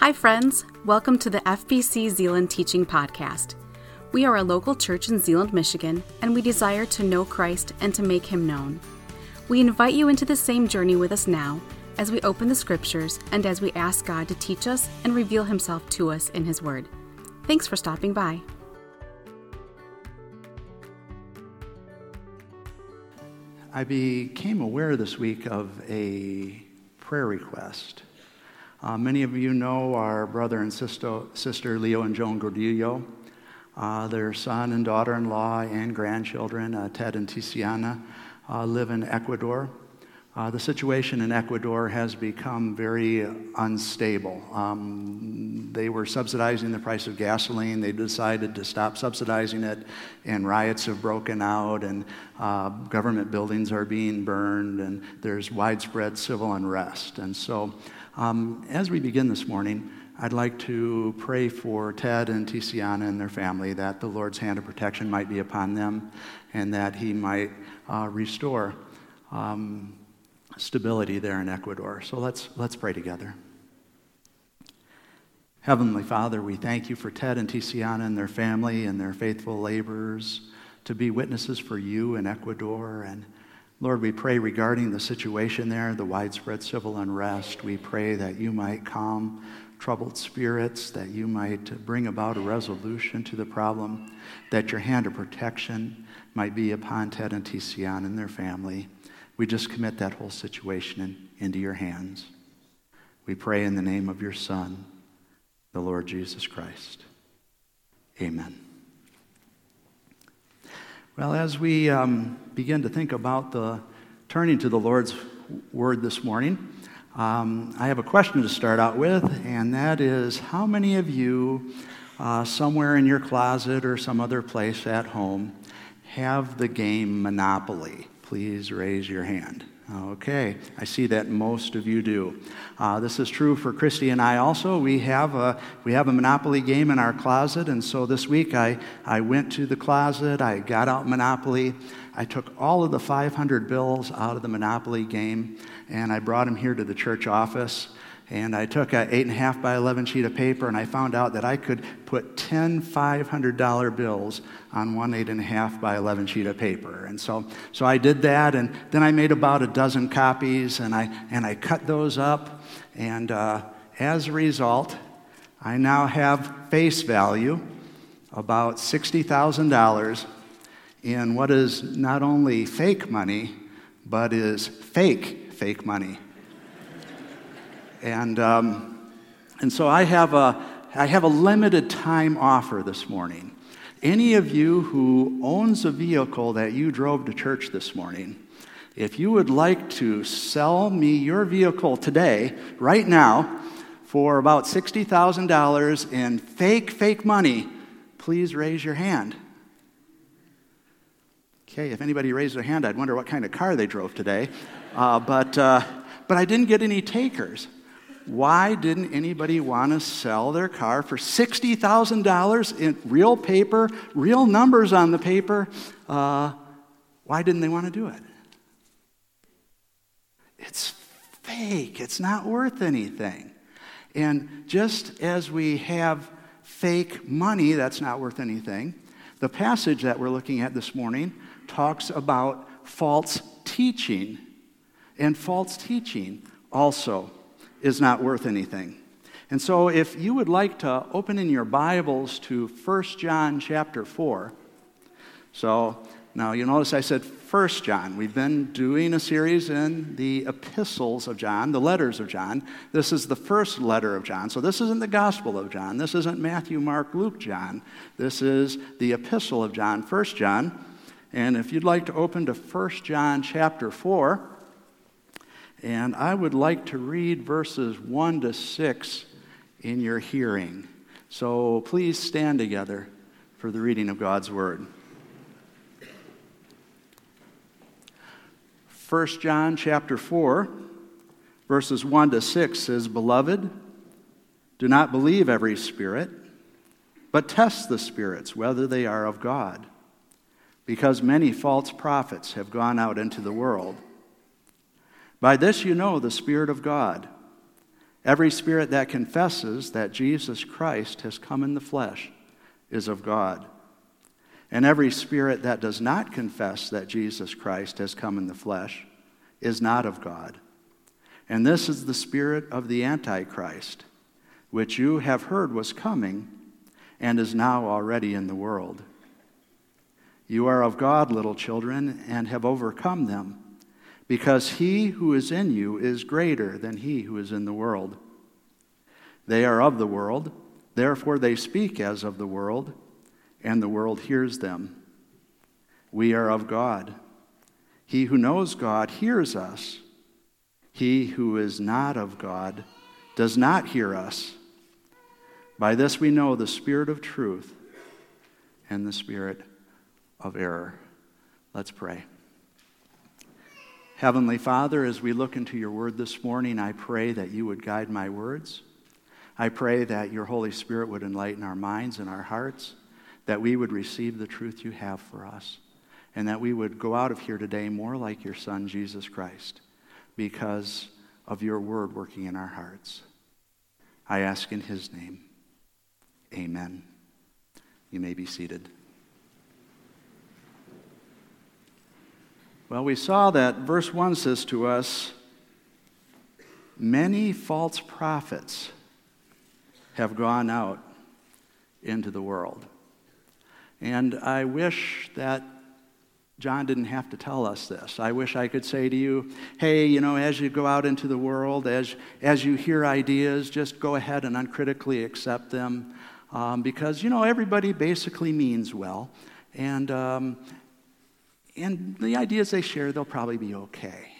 Hi, friends. Welcome to the FBC Zeeland Teaching Podcast. We are a local church in Zeeland, Michigan, and we desire to know Christ and to make him known. We invite you into the same journey with us now as we open the scriptures and as we ask God to teach us and reveal himself to us in his word. Thanks for stopping by. I became aware this week of a prayer request. Uh, many of you know our brother and sister, sister Leo and Joan Gordillo, uh, their son and daughter in law and grandchildren, uh, Ted and Tiziana, uh, live in Ecuador. Uh, the situation in Ecuador has become very unstable. Um, they were subsidizing the price of gasoline. They decided to stop subsidizing it, and riots have broken out, and uh, government buildings are being burned, and there's widespread civil unrest. And so, um, as we begin this morning, I'd like to pray for Ted and Tiziana and their family that the Lord's hand of protection might be upon them and that He might uh, restore. Um, stability there in Ecuador. So let's, let's pray together. Heavenly Father, we thank you for Ted and Tiziana and their family and their faithful laborers to be witnesses for you in Ecuador. And Lord, we pray regarding the situation there, the widespread civil unrest. We pray that you might calm troubled spirits, that you might bring about a resolution to the problem, that your hand of protection might be upon Ted and Tiziana and their family. We just commit that whole situation in, into your hands. We pray in the name of your Son, the Lord Jesus Christ. Amen. Well, as we um, begin to think about the turning to the Lord's word this morning, um, I have a question to start out with, and that is how many of you, uh, somewhere in your closet or some other place at home, have the game Monopoly? Please raise your hand. Okay, I see that most of you do. Uh, this is true for Christy and I also. We have, a, we have a Monopoly game in our closet, and so this week I, I went to the closet, I got out Monopoly, I took all of the 500 bills out of the Monopoly game, and I brought them here to the church office. And I took an 8.5 by 11 sheet of paper and I found out that I could put 10 $500 bills on one 8.5 by 11 sheet of paper. And so, so I did that and then I made about a dozen copies and I, and I cut those up. And uh, as a result, I now have face value about $60,000 in what is not only fake money, but is fake, fake money. And, um, and so I have, a, I have a limited time offer this morning. Any of you who owns a vehicle that you drove to church this morning, if you would like to sell me your vehicle today, right now, for about $60,000 in fake, fake money, please raise your hand. Okay, if anybody raised their hand, I'd wonder what kind of car they drove today. Uh, but, uh, but I didn't get any takers. Why didn't anybody want to sell their car for $60,000 in real paper, real numbers on the paper? Uh, why didn't they want to do it? It's fake, it's not worth anything. And just as we have fake money that's not worth anything, the passage that we're looking at this morning talks about false teaching. And false teaching also is not worth anything. And so if you would like to open in your Bibles to 1 John chapter 4. So now you notice I said 1 John. We've been doing a series in the epistles of John, the letters of John. This is the first letter of John. So this isn't the Gospel of John. This isn't Matthew, Mark, Luke, John. This is the epistle of John, 1 John. And if you'd like to open to 1 John chapter 4, and I would like to read verses 1 to 6 in your hearing. So please stand together for the reading of God's Word. 1 John chapter 4, verses 1 to 6 says, Beloved, do not believe every spirit, but test the spirits, whether they are of God, because many false prophets have gone out into the world. By this you know the Spirit of God. Every spirit that confesses that Jesus Christ has come in the flesh is of God. And every spirit that does not confess that Jesus Christ has come in the flesh is not of God. And this is the spirit of the Antichrist, which you have heard was coming and is now already in the world. You are of God, little children, and have overcome them, because he who is in you is greater than he who is in the world. They are of the world, therefore they speak as of the world and the world hears them. We are of God. He who knows God hears us. He who is not of God does not hear us. By this we know the spirit of truth and the spirit of error. Let's pray. Heavenly Father, as we look into your word this morning, I pray that you would guide my words. I pray that your Holy Spirit would enlighten our minds and our hearts that we would receive the truth you have for us, and that we would go out of here today more like your Son, Jesus Christ, because of your word working in our hearts. I ask in his name. Amen. You may be seated. Well, we saw that verse 1 says to us, Many false prophets have gone out into the world. And I wish that John didn't have to tell us this. I wish I could say to you, hey, you know, as you go out into the world, as, as you hear ideas, just go ahead and uncritically accept them. Um, because, you know, everybody basically means well. And, um, and the ideas they share, they'll probably be okay.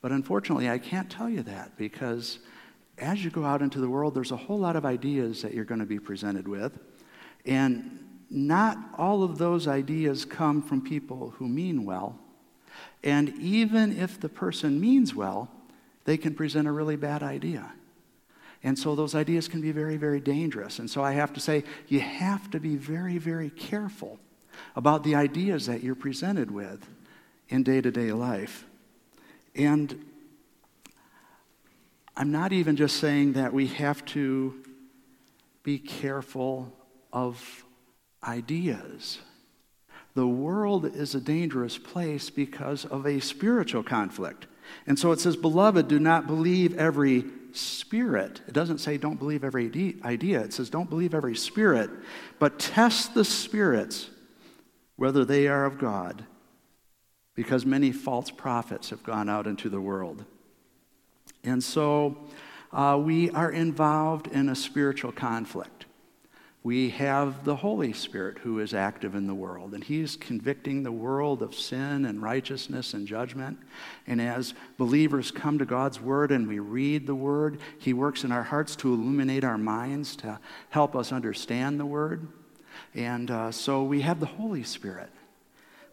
But unfortunately, I can't tell you that because as you go out into the world, there's a whole lot of ideas that you're going to be presented with. And not all of those ideas come from people who mean well. And even if the person means well, they can present a really bad idea. And so those ideas can be very, very dangerous. And so I have to say, you have to be very, very careful about the ideas that you're presented with in day to day life. And I'm not even just saying that we have to be careful of ideas. The world is a dangerous place because of a spiritual conflict. And so it says, Beloved, do not believe every spirit. It doesn't say don't believe every idea, it says don't believe every spirit, but test the spirits whether they are of God, because many false prophets have gone out into the world. And so uh, we are involved in a spiritual conflict we have the Holy Spirit who is active in the world, and He's convicting the world of sin and righteousness and judgment. And as believers come to God's Word and we read the Word, He works in our hearts to illuminate our minds, to help us understand the Word. And uh, so we have the Holy Spirit.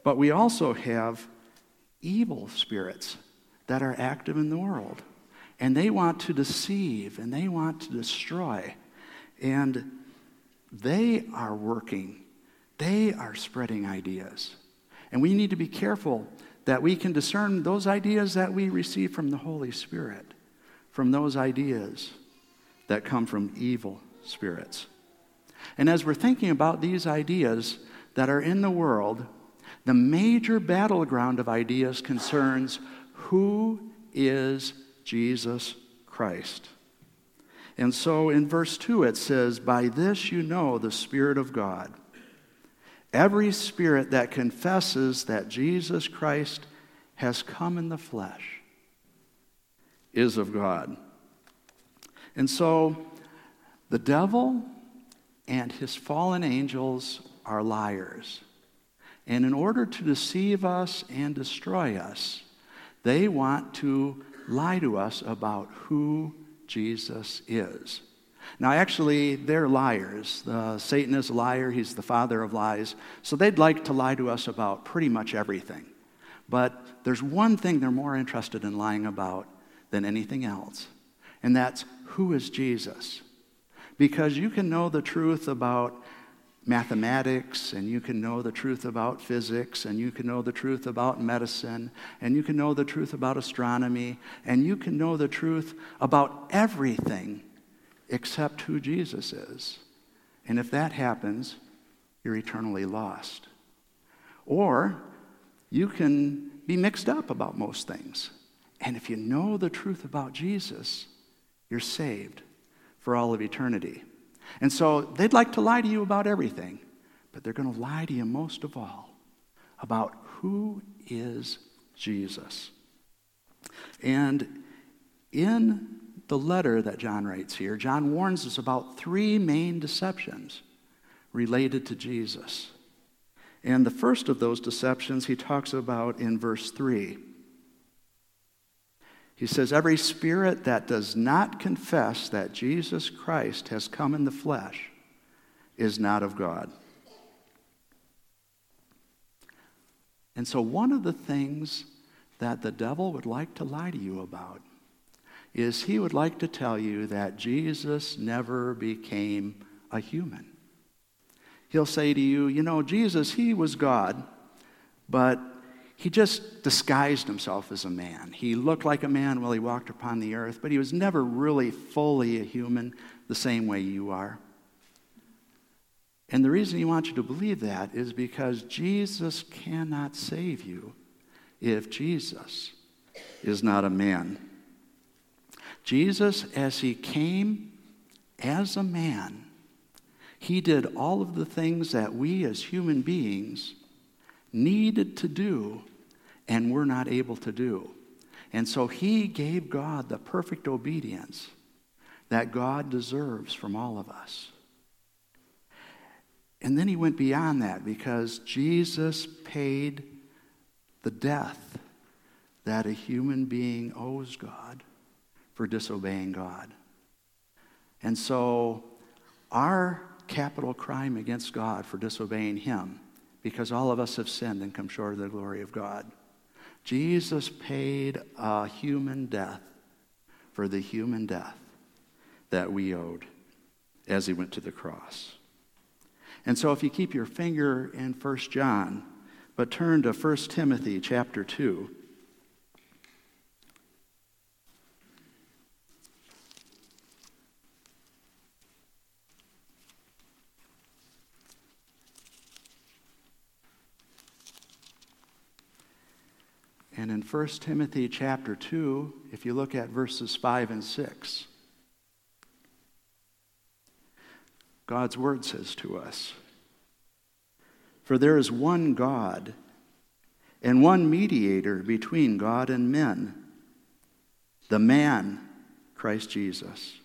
But we also have evil spirits that are active in the world. And they want to deceive and they want to destroy. And they are working, they are spreading ideas. And we need to be careful that we can discern those ideas that we receive from the Holy Spirit from those ideas that come from evil spirits. And as we're thinking about these ideas that are in the world, the major battleground of ideas concerns who is Jesus Christ. And so in verse 2 it says, By this you know the Spirit of God. Every spirit that confesses that Jesus Christ has come in the flesh is of God. And so the devil and his fallen angels are liars. And in order to deceive us and destroy us, they want to lie to us about who Jesus is. Now, actually, they're liars. Uh, Satan is a liar, he's the father of lies. So they'd like to lie to us about pretty much everything. But there's one thing they're more interested in lying about than anything else, and that's who is Jesus? Because you can know the truth about mathematics, and you can know the truth about physics, and you can know the truth about medicine, and you can know the truth about astronomy, and you can know the truth about everything except who Jesus is. And if that happens, you're eternally lost. Or you can be mixed up about most things. And if you know the truth about Jesus, you're saved for all of eternity. And so they'd like to lie to you about everything, but they're going to lie to you most of all about who is Jesus. And in the letter that John writes here, John warns us about three main deceptions related to Jesus. And the first of those deceptions he talks about in verse 3. He says, Every spirit that does not confess that Jesus Christ has come in the flesh is not of God. And so, one of the things that the devil would like to lie to you about is he would like to tell you that Jesus never became a human. He'll say to you, You know, Jesus, he was God, but he just disguised himself as a man. He looked like a man while he walked upon the earth, but he was never really fully a human the same way you are. And the reason he wants you to believe that is because Jesus cannot save you if Jesus is not a man. Jesus, as he came as a man, he did all of the things that we as human beings needed to do and were not able to do. And so he gave God the perfect obedience that God deserves from all of us. And then he went beyond that because Jesus paid the death that a human being owes God for disobeying God. And so, our capital crime against God for disobeying Him because all of us have sinned and come short of the glory of God. Jesus paid a human death for the human death that we owed as he went to the cross. And so if you keep your finger in 1 John, but turn to 1 Timothy chapter 2, And in 1 Timothy chapter 2, if you look at verses 5 and 6, God's word says to us For there is one God and one mediator between God and men, the man, Christ Jesus,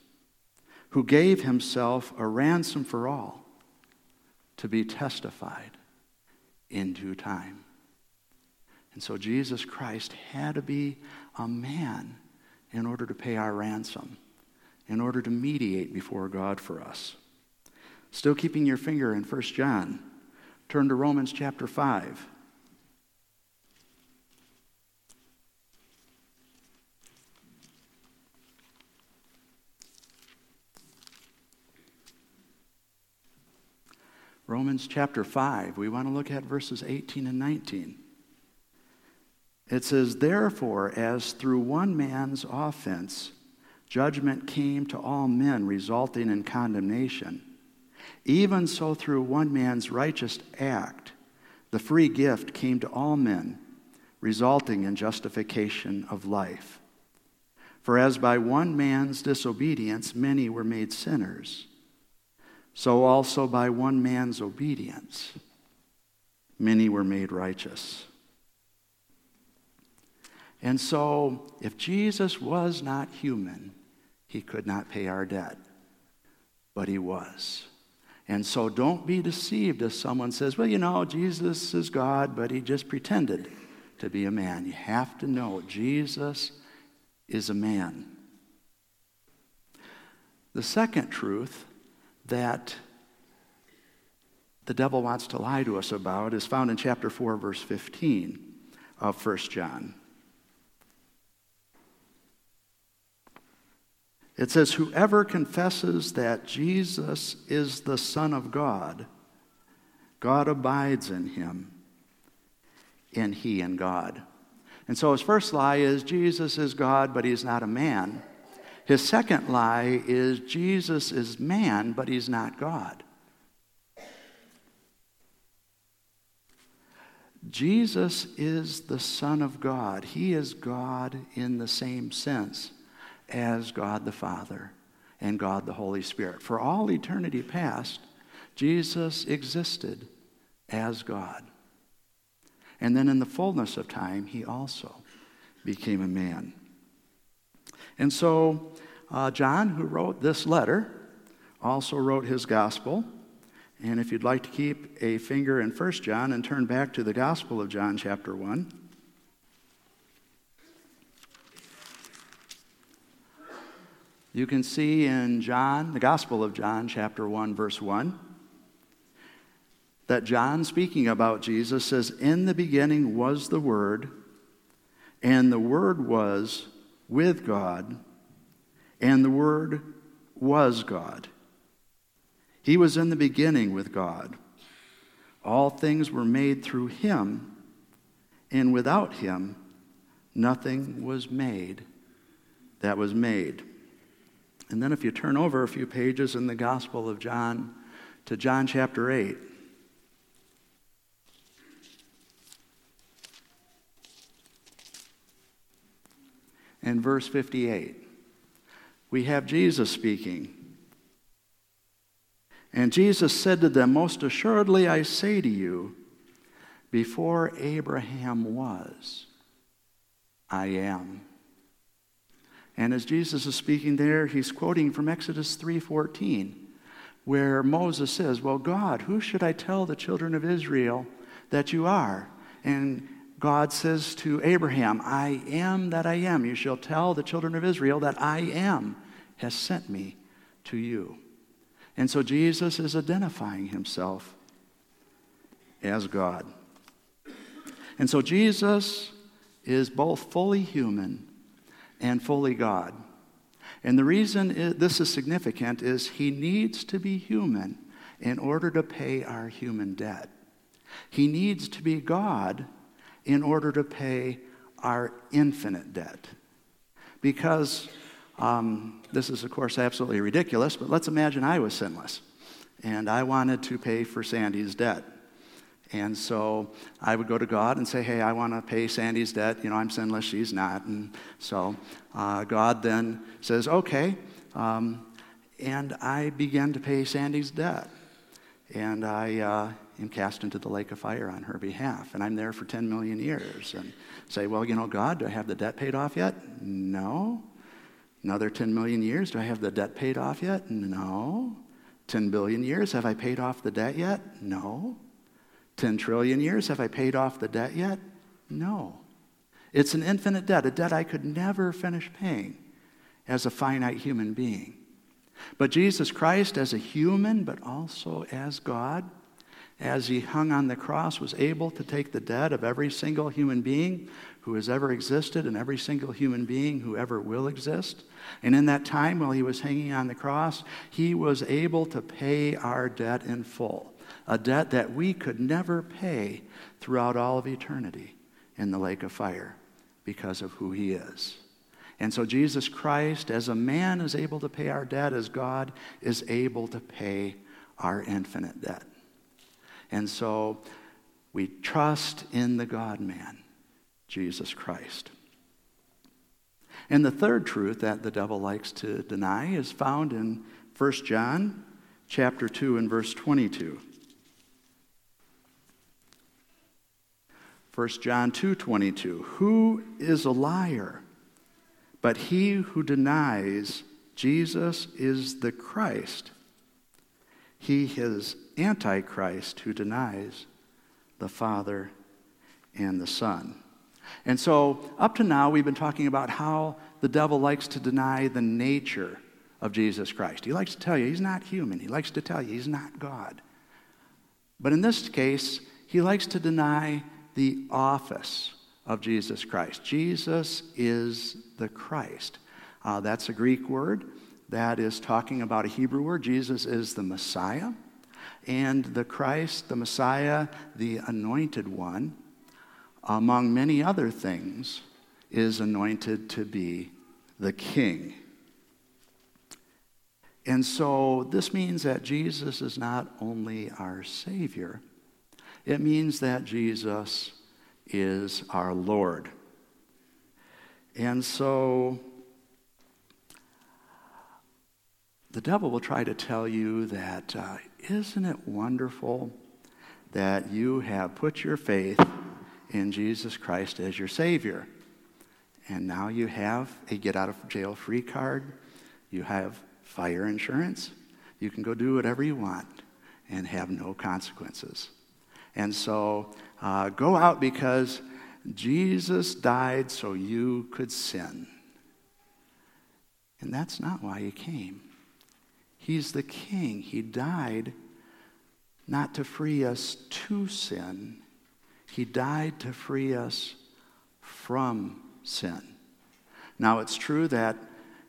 who gave himself a ransom for all to be testified in due time. And so Jesus Christ had to be a man in order to pay our ransom, in order to mediate before God for us. Still keeping your finger in 1 John, turn to Romans chapter 5. Romans chapter 5, we want to look at verses 18 and 19. It says, Therefore, as through one man's offense, judgment came to all men, resulting in condemnation, even so through one man's righteous act, the free gift came to all men, resulting in justification of life. For as by one man's disobedience many were made sinners, so also by one man's obedience many were made righteous. And so, if Jesus was not human, he could not pay our debt. But he was. And so, don't be deceived if someone says, well, you know, Jesus is God, but he just pretended to be a man. You have to know Jesus is a man. The second truth that the devil wants to lie to us about is found in chapter 4, verse 15 of 1 John. It says, Whoever confesses that Jesus is the Son of God God abides in him, and he in God. And so his first lie is Jesus is God, but he's not a man. His second lie is Jesus is man, but he's not God. Jesus is the Son of God. He is God in the same sense as God the Father and God the Holy Spirit. For all eternity past, Jesus existed as God. And then in the fullness of time, he also became a man. And so, uh, John, who wrote this letter, also wrote his gospel. And if you'd like to keep a finger in 1 John and turn back to the Gospel of John, chapter 1. You can see in John, the Gospel of John, chapter 1, verse 1, that John, speaking about Jesus, says, In the beginning was the Word, and the Word was with God, and the Word was God. He was in the beginning with God. All things were made through him, and without him, nothing was made that was made. And then, if you turn over a few pages in the Gospel of John to John chapter 8, and verse 58, we have Jesus speaking. And Jesus said to them, Most assuredly I say to you, before Abraham was, I am. And as Jesus is speaking there, he's quoting from Exodus 3:14, where Moses says, "Well, God, who should I tell the children of Israel that you are?" And God says to Abraham, I am that I am. You shall tell the children of Israel that I am has sent me to you. And so Jesus is identifying himself as God. And so Jesus is both fully human and fully God. And the reason this is significant is he needs to be human in order to pay our human debt. He needs to be God in order to pay our infinite debt. Because um, this is, of course, absolutely ridiculous, but let's imagine I was sinless and I wanted to pay for Sandy's debt. And so I would go to God and say, Hey, I want to pay Sandy's debt. You know, I'm sinless, she's not. And so uh, God then says, Okay. Um, and I began to pay Sandy's debt. And I uh, am cast into the lake of fire on her behalf. And I'm there for 10 million years. And say, Well, you know, God, do I have the debt paid off yet? No. Another 10 million years, do I have the debt paid off yet? No. 10 billion years, have I paid off the debt yet? No. 10 trillion years, have I paid off the debt yet? No. It's an infinite debt, a debt I could never finish paying as a finite human being. But Jesus Christ, as a human, but also as God, as he hung on the cross, was able to take the debt of every single human being who has ever existed and every single human being who ever will exist. And in that time, while he was hanging on the cross, he was able to pay our debt in full, a debt that we could never pay throughout all of eternity in the lake of fire because of who he is. And so, Jesus Christ, as a man, is able to pay our debt, as God is able to pay our infinite debt. And so, we trust in the God man Jesus Christ. And the third truth that the devil likes to deny is found in 1 John chapter 2 and verse 22. 1 John 2:22 Who is a liar but he who denies Jesus is the Christ he is antichrist who denies the Father and the Son and so, up to now, we've been talking about how the devil likes to deny the nature of Jesus Christ. He likes to tell you he's not human, he likes to tell you he's not God. But in this case, he likes to deny the office of Jesus Christ. Jesus is the Christ. Uh, that's a Greek word that is talking about a Hebrew word. Jesus is the Messiah. And the Christ, the Messiah, the anointed one, among many other things, is anointed to be the king. And so this means that Jesus is not only our Savior, it means that Jesus is our Lord. And so the devil will try to tell you that, uh, not it wonderful that you have put your faith in Jesus Christ as your Savior? And now you have a get out of jail free card, you have fire insurance, you can go do whatever you want and have no consequences. And so uh, go out because Jesus died so you could sin. And that's not why he came. He's the king. He died not to free us to sin, he died to free us from sin. Now, it's true that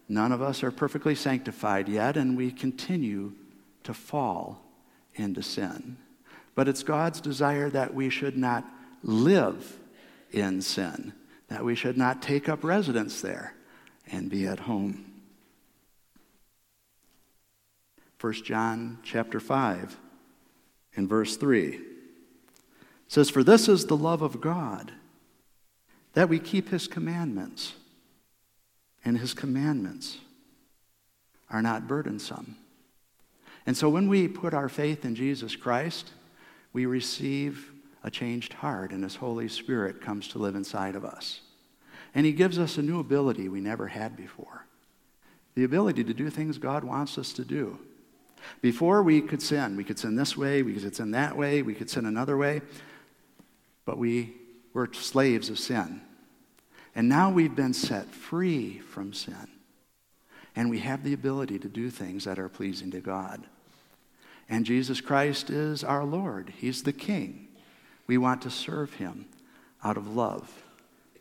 none of us are perfectly sanctified yet, and we continue to fall into sin. But it's God's desire that we should not live in sin, that we should not take up residence there and be at home. 1 John chapter 5 and verse 3 says for this is the love of God that we keep his commandments and his commandments are not burdensome. And so when we put our faith in Jesus Christ, we receive a changed heart, and his Holy Spirit comes to live inside of us. And he gives us a new ability we never had before the ability to do things God wants us to do. Before we could sin, we could sin this way, we could sin that way, we could sin another way, but we were slaves of sin. And now we've been set free from sin. And we have the ability to do things that are pleasing to God. And Jesus Christ is our Lord, He's the King. We want to serve Him out of love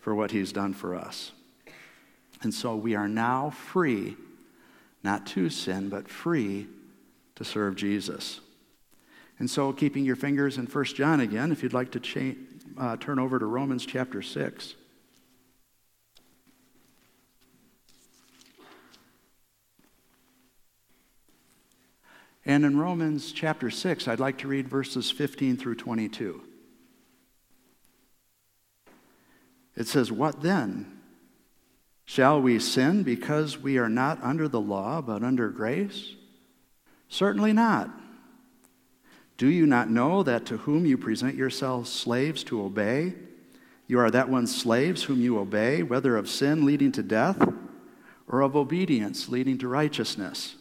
for what He's done for us. And so we are now free, not to sin, but free to serve Jesus. And so, keeping your fingers in 1 John again, if you'd like to cha- uh, turn over to Romans chapter 6. And in Romans chapter 6, I'd like to read verses 15 through 22. It says, What then? Shall we sin because we are not under the law, but under grace? Certainly not. Do you not know that to whom you present yourselves slaves to obey, you are that one's slaves whom you obey, whether of sin leading to death or of obedience leading to righteousness?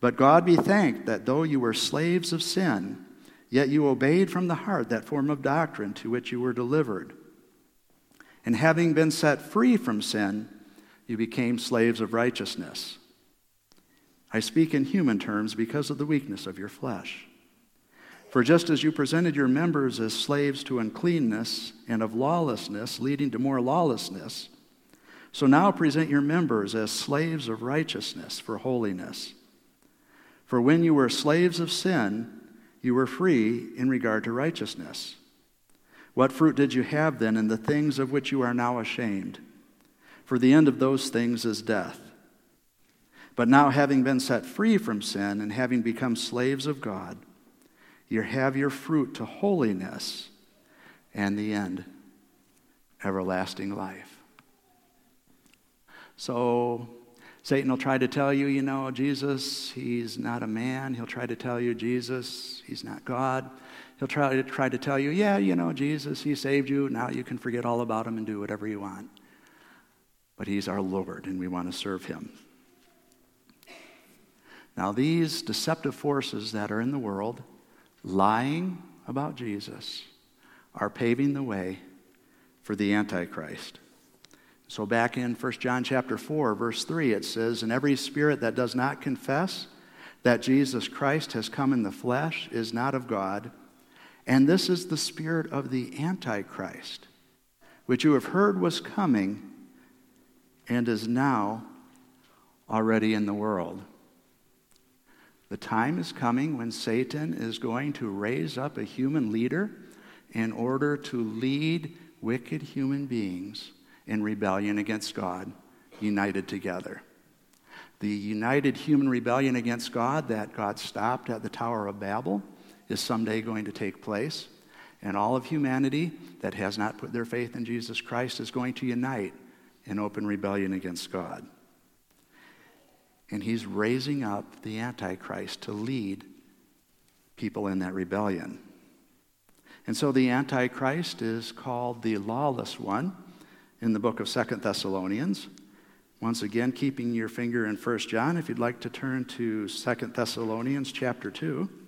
But God be thanked that though you were slaves of sin, yet you obeyed from the heart that form of doctrine to which you were delivered. And having been set free from sin, you became slaves of righteousness. I speak in human terms because of the weakness of your flesh. For just as you presented your members as slaves to uncleanness and of lawlessness, leading to more lawlessness, so now present your members as slaves of righteousness for holiness. For when you were slaves of sin, you were free in regard to righteousness. What fruit did you have then in the things of which you are now ashamed? For the end of those things is death. But now, having been set free from sin and having become slaves of God, you have your fruit to holiness and the end, everlasting life. So, Satan will try to tell you, you know, Jesus, he's not a man. He'll try to tell you, Jesus, he's not God. He'll try to, try to tell you, yeah, you know, Jesus, he saved you. Now you can forget all about him and do whatever you want. But he's our Lord, and we want to serve him. Now, these deceptive forces that are in the world, lying about Jesus, are paving the way for the Antichrist. So back in 1 John chapter 4 verse 3 it says and every spirit that does not confess that Jesus Christ has come in the flesh is not of God and this is the spirit of the antichrist which you have heard was coming and is now already in the world. The time is coming when Satan is going to raise up a human leader in order to lead wicked human beings in rebellion against God, united together. The united human rebellion against God that God stopped at the Tower of Babel is someday going to take place. And all of humanity that has not put their faith in Jesus Christ is going to unite in open rebellion against God. And he's raising up the Antichrist to lead people in that rebellion. And so the Antichrist is called the lawless one in the book of Second Thessalonians. Once again, keeping your finger in First John, if you'd like to turn to Second Thessalonians chapter 2.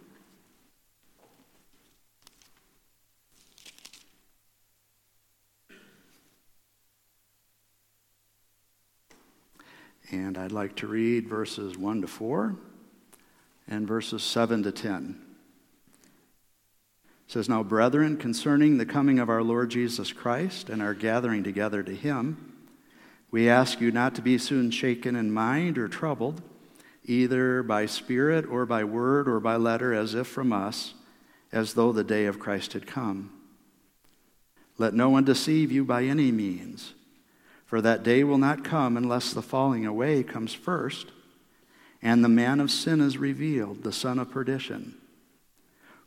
And I'd like to read verses 1 to 4 and verses 7 to 10. It says, Now, brethren, concerning the coming of our Lord Jesus Christ and our gathering together to him, we ask you not to be soon shaken in mind or troubled, either by spirit or by word or by letter, as if from us, as though the day of Christ had come. Let no one deceive you by any means. For that day will not come unless the falling away comes first, and the man of sin is revealed, the son of perdition,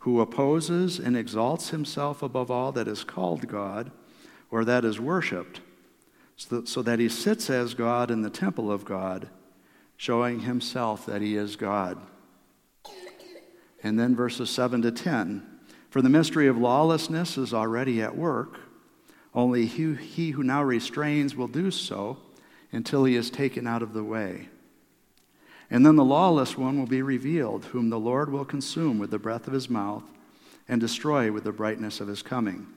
who opposes and exalts himself above all that is called God or that is worshiped, so that he sits as God in the temple of God, showing himself that he is God. And then verses 7 to 10 For the mystery of lawlessness is already at work. Only he, he who now restrains will do so until he is taken out of the way. And then the lawless one will be revealed, whom the Lord will consume with the breath of his mouth and destroy with the brightness of his coming.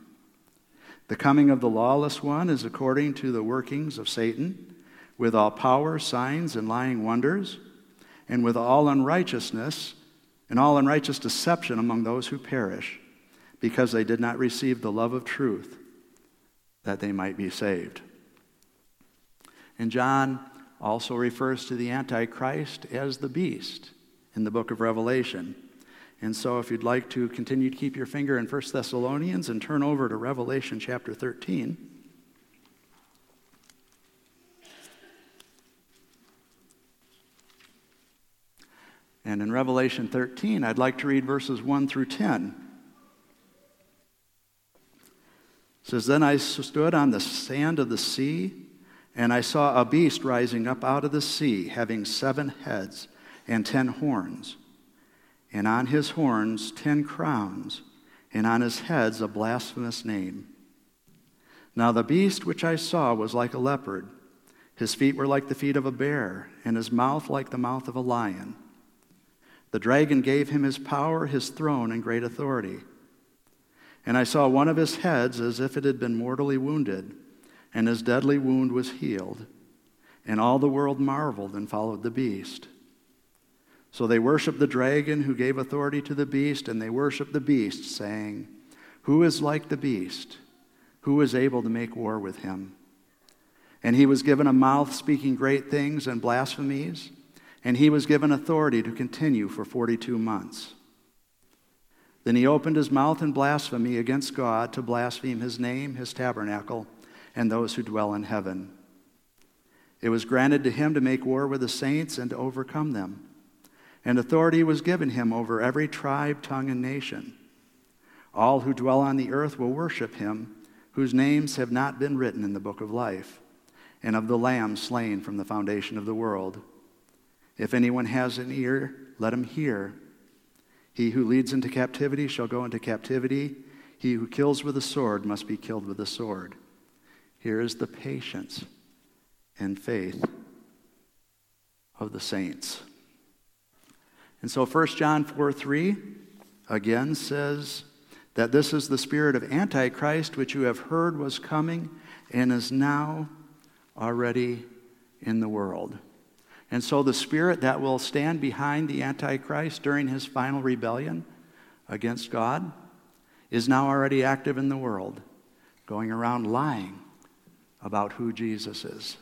The coming of the lawless one is according to the workings of Satan, with all power, signs, and lying wonders, and with all unrighteousness and all unrighteous deception among those who perish, because they did not receive the love of truth that they might be saved. And John also refers to the Antichrist as the beast in the book of Revelation. And so, if you'd like to continue to keep your finger in 1 Thessalonians and turn over to Revelation chapter 13. And in Revelation 13, I'd like to read verses 1 through 10 says, Then I stood on the sand of the sea, and I saw a beast rising up out of the sea, having seven heads and ten horns, and on his horns ten crowns, and on his heads a blasphemous name. Now the beast which I saw was like a leopard. His feet were like the feet of a bear, and his mouth like the mouth of a lion. The dragon gave him his power, his throne, and great authority. And I saw one of his heads as if it had been mortally wounded, and his deadly wound was healed. And all the world marveled and followed the beast. So they worshiped the dragon who gave authority to the beast, and they worshiped the beast, saying, Who is like the beast? Who is able to make war with him? And he was given a mouth speaking great things and blasphemies, and he was given authority to continue for 42 months. Then he opened his mouth in blasphemy against God to blaspheme his name, his tabernacle, and those who dwell in heaven. It was granted to him to make war with the saints and to overcome them. And authority was given him over every tribe, tongue, and nation. All who dwell on the earth will worship him, whose names have not been written in the book of life, and of the Lamb slain from the foundation of the world. If anyone has an ear, let him hear. He who leads into captivity shall go into captivity. He who kills with a sword must be killed with a sword. Here is the patience and faith of the saints. And so 1 John 4 3 again says that this is the spirit of Antichrist, which you have heard was coming and is now already in the world. And so the spirit that will stand behind the Antichrist during his final rebellion against God is now already active in the world, going around lying about who Jesus is.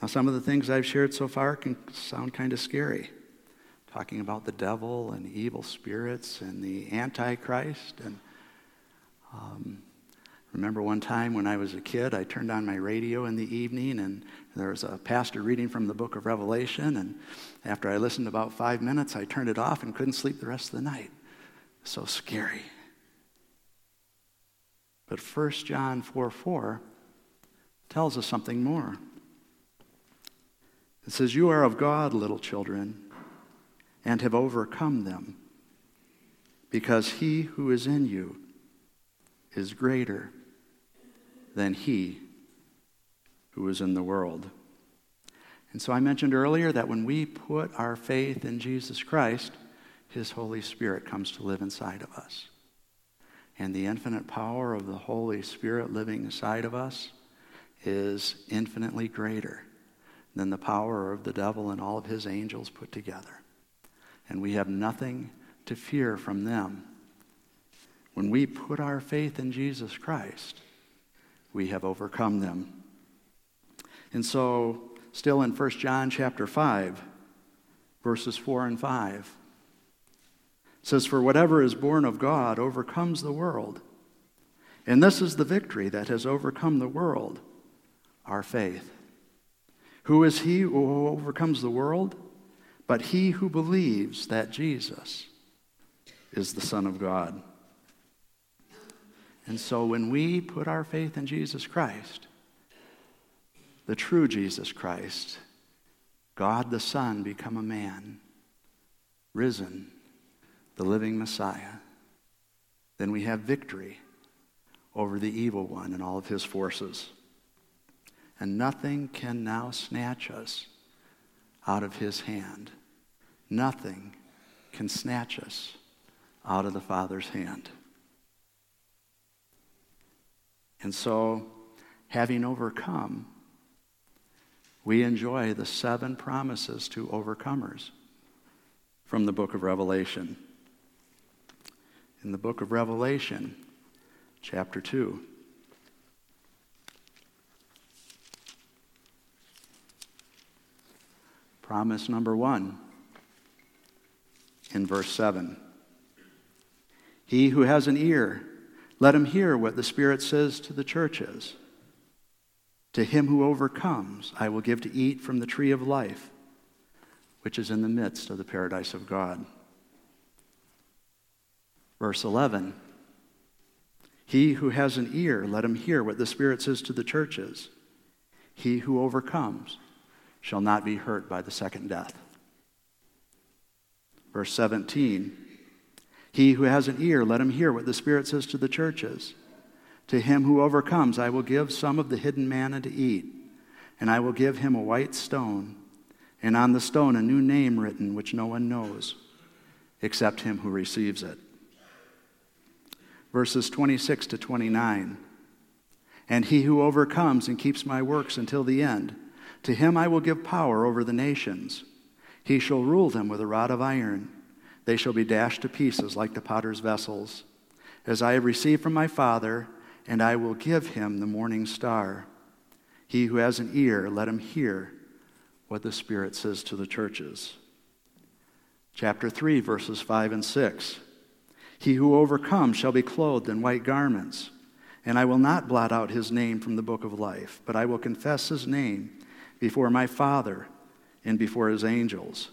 Now, some of the things I've shared so far can sound kind of scary. Talking about the devil and evil spirits and the Antichrist. And um, remember one time when I was a kid, I turned on my radio in the evening and there was a pastor reading from the book of Revelation. And after I listened about five minutes, I turned it off and couldn't sleep the rest of the night. So scary. But 1 John 4 4 tells us something more. It says, You are of God, little children, and have overcome them, because he who is in you is greater than he who is in the world. And so I mentioned earlier that when we put our faith in Jesus Christ, his Holy Spirit comes to live inside of us. And the infinite power of the Holy Spirit living inside of us is infinitely greater than the power of the devil and all of his angels put together. And we have nothing to fear from them. When we put our faith in Jesus Christ, we have overcome them. And so, still in 1 John chapter 5, verses 4 and 5, says, For whatever is born of God overcomes the world. And this is the victory that has overcome the world, our faith. Who is he who overcomes the world? But he who believes that Jesus is the Son of God. And so when we put our faith in Jesus Christ, the true Jesus Christ, God the Son become a man, risen, the living Messiah, then we have victory over the evil one and all of his forces and nothing can now snatch us out of his hand. Nothing can snatch us out of the Father's hand. And so, having overcome, we enjoy the seven promises to overcomers from the book of Revelation. In the book of Revelation, chapter 2, Promise number one in verse 7. He who has an ear, let him hear what the Spirit says to the churches. To him who overcomes, I will give to eat from the tree of life, which is in the midst of the paradise of God. Verse 11 He who has an ear, let him hear what the Spirit says to the churches. He who overcomes, shall not be hurt by the second death. Verse 17 He who has an ear, let him hear what the Spirit says to the churches. To him who overcomes, I will give some of the hidden manna to eat, and I will give him a white stone, and on the stone a new name written, which no one knows except him who receives it. Verses 26 to 29. And he who overcomes and keeps my works until the end, to him I will give power over the nations. He shall rule them with a rod of iron. They shall be dashed to pieces like the potter's vessels. As I have received from my Father, and I will give him the morning star. He who has an ear, let him hear what the Spirit says to the churches. Chapter 3, verses 5 and 6. He who overcomes shall be clothed in white garments, and I will not blot out his name from the book of life, but I will confess his name before my Father and before his angels.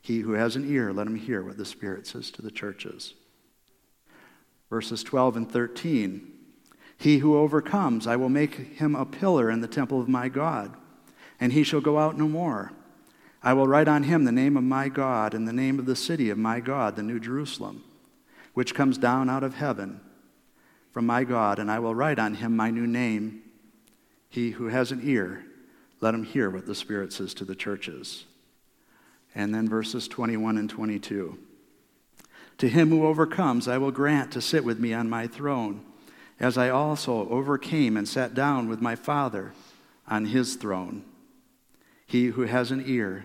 He who has an ear, let him hear what the Spirit says to the churches. Verses 12 and 13 He who overcomes, I will make him a pillar in the temple of my God, and he shall go out no more. I will write on him the name of my God and the name of the city of my God, the New Jerusalem, which comes down out of heaven from my God, and I will write on him my new name. He who has an ear, let him hear what the Spirit says to the churches. And then verses 21 and 22. To him who overcomes, I will grant to sit with me on my throne, as I also overcame and sat down with my Father on his throne. He who has an ear,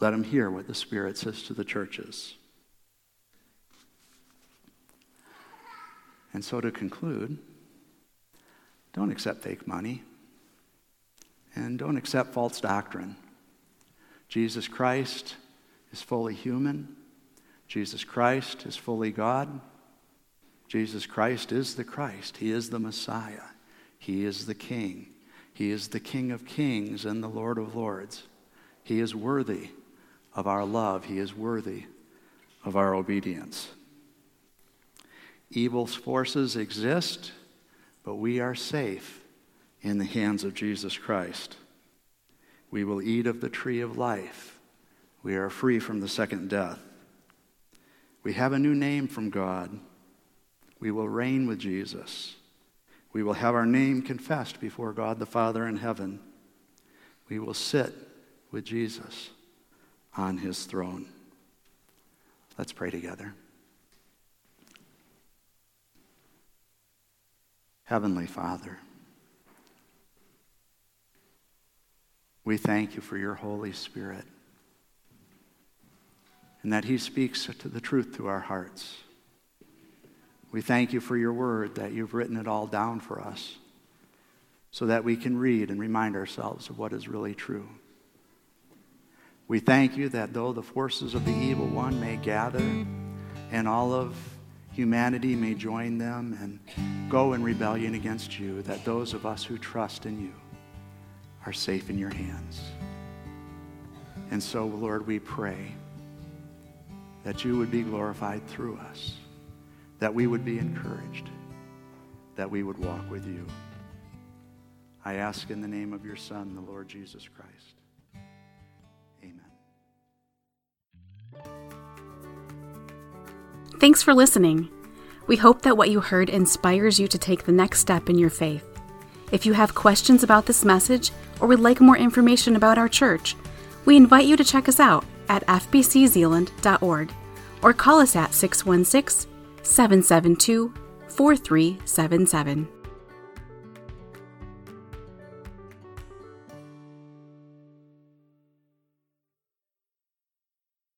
let him hear what the Spirit says to the churches. And so to conclude, don't accept fake money and don't accept false doctrine. Jesus Christ is fully human. Jesus Christ is fully God. Jesus Christ is the Christ. He is the Messiah. He is the King. He is the King of kings and the Lord of lords. He is worthy of our love. He is worthy of our obedience. Evil's forces exist, but we are safe in the hands of Jesus Christ. We will eat of the tree of life. We are free from the second death. We have a new name from God. We will reign with Jesus. We will have our name confessed before God the Father in heaven. We will sit with Jesus on his throne. Let's pray together. Heavenly Father, we thank you for your Holy Spirit and that he speaks to the truth to our hearts. We thank you for your word, that you've written it all down for us so that we can read and remind ourselves of what is really true. We thank you that though the forces of the evil one may gather and all of humanity may join them and go in rebellion against you, that those of us who trust in you are safe in your hands. And so, Lord, we pray that you would be glorified through us, that we would be encouraged, that we would walk with you. I ask in the name of your Son, the Lord Jesus Christ. Amen. Thanks for listening. We hope that what you heard inspires you to take the next step in your faith. If you have questions about this message or would like more information about our church, we invite you to check us out at fbczeeland.org or call us at 616 772 4377.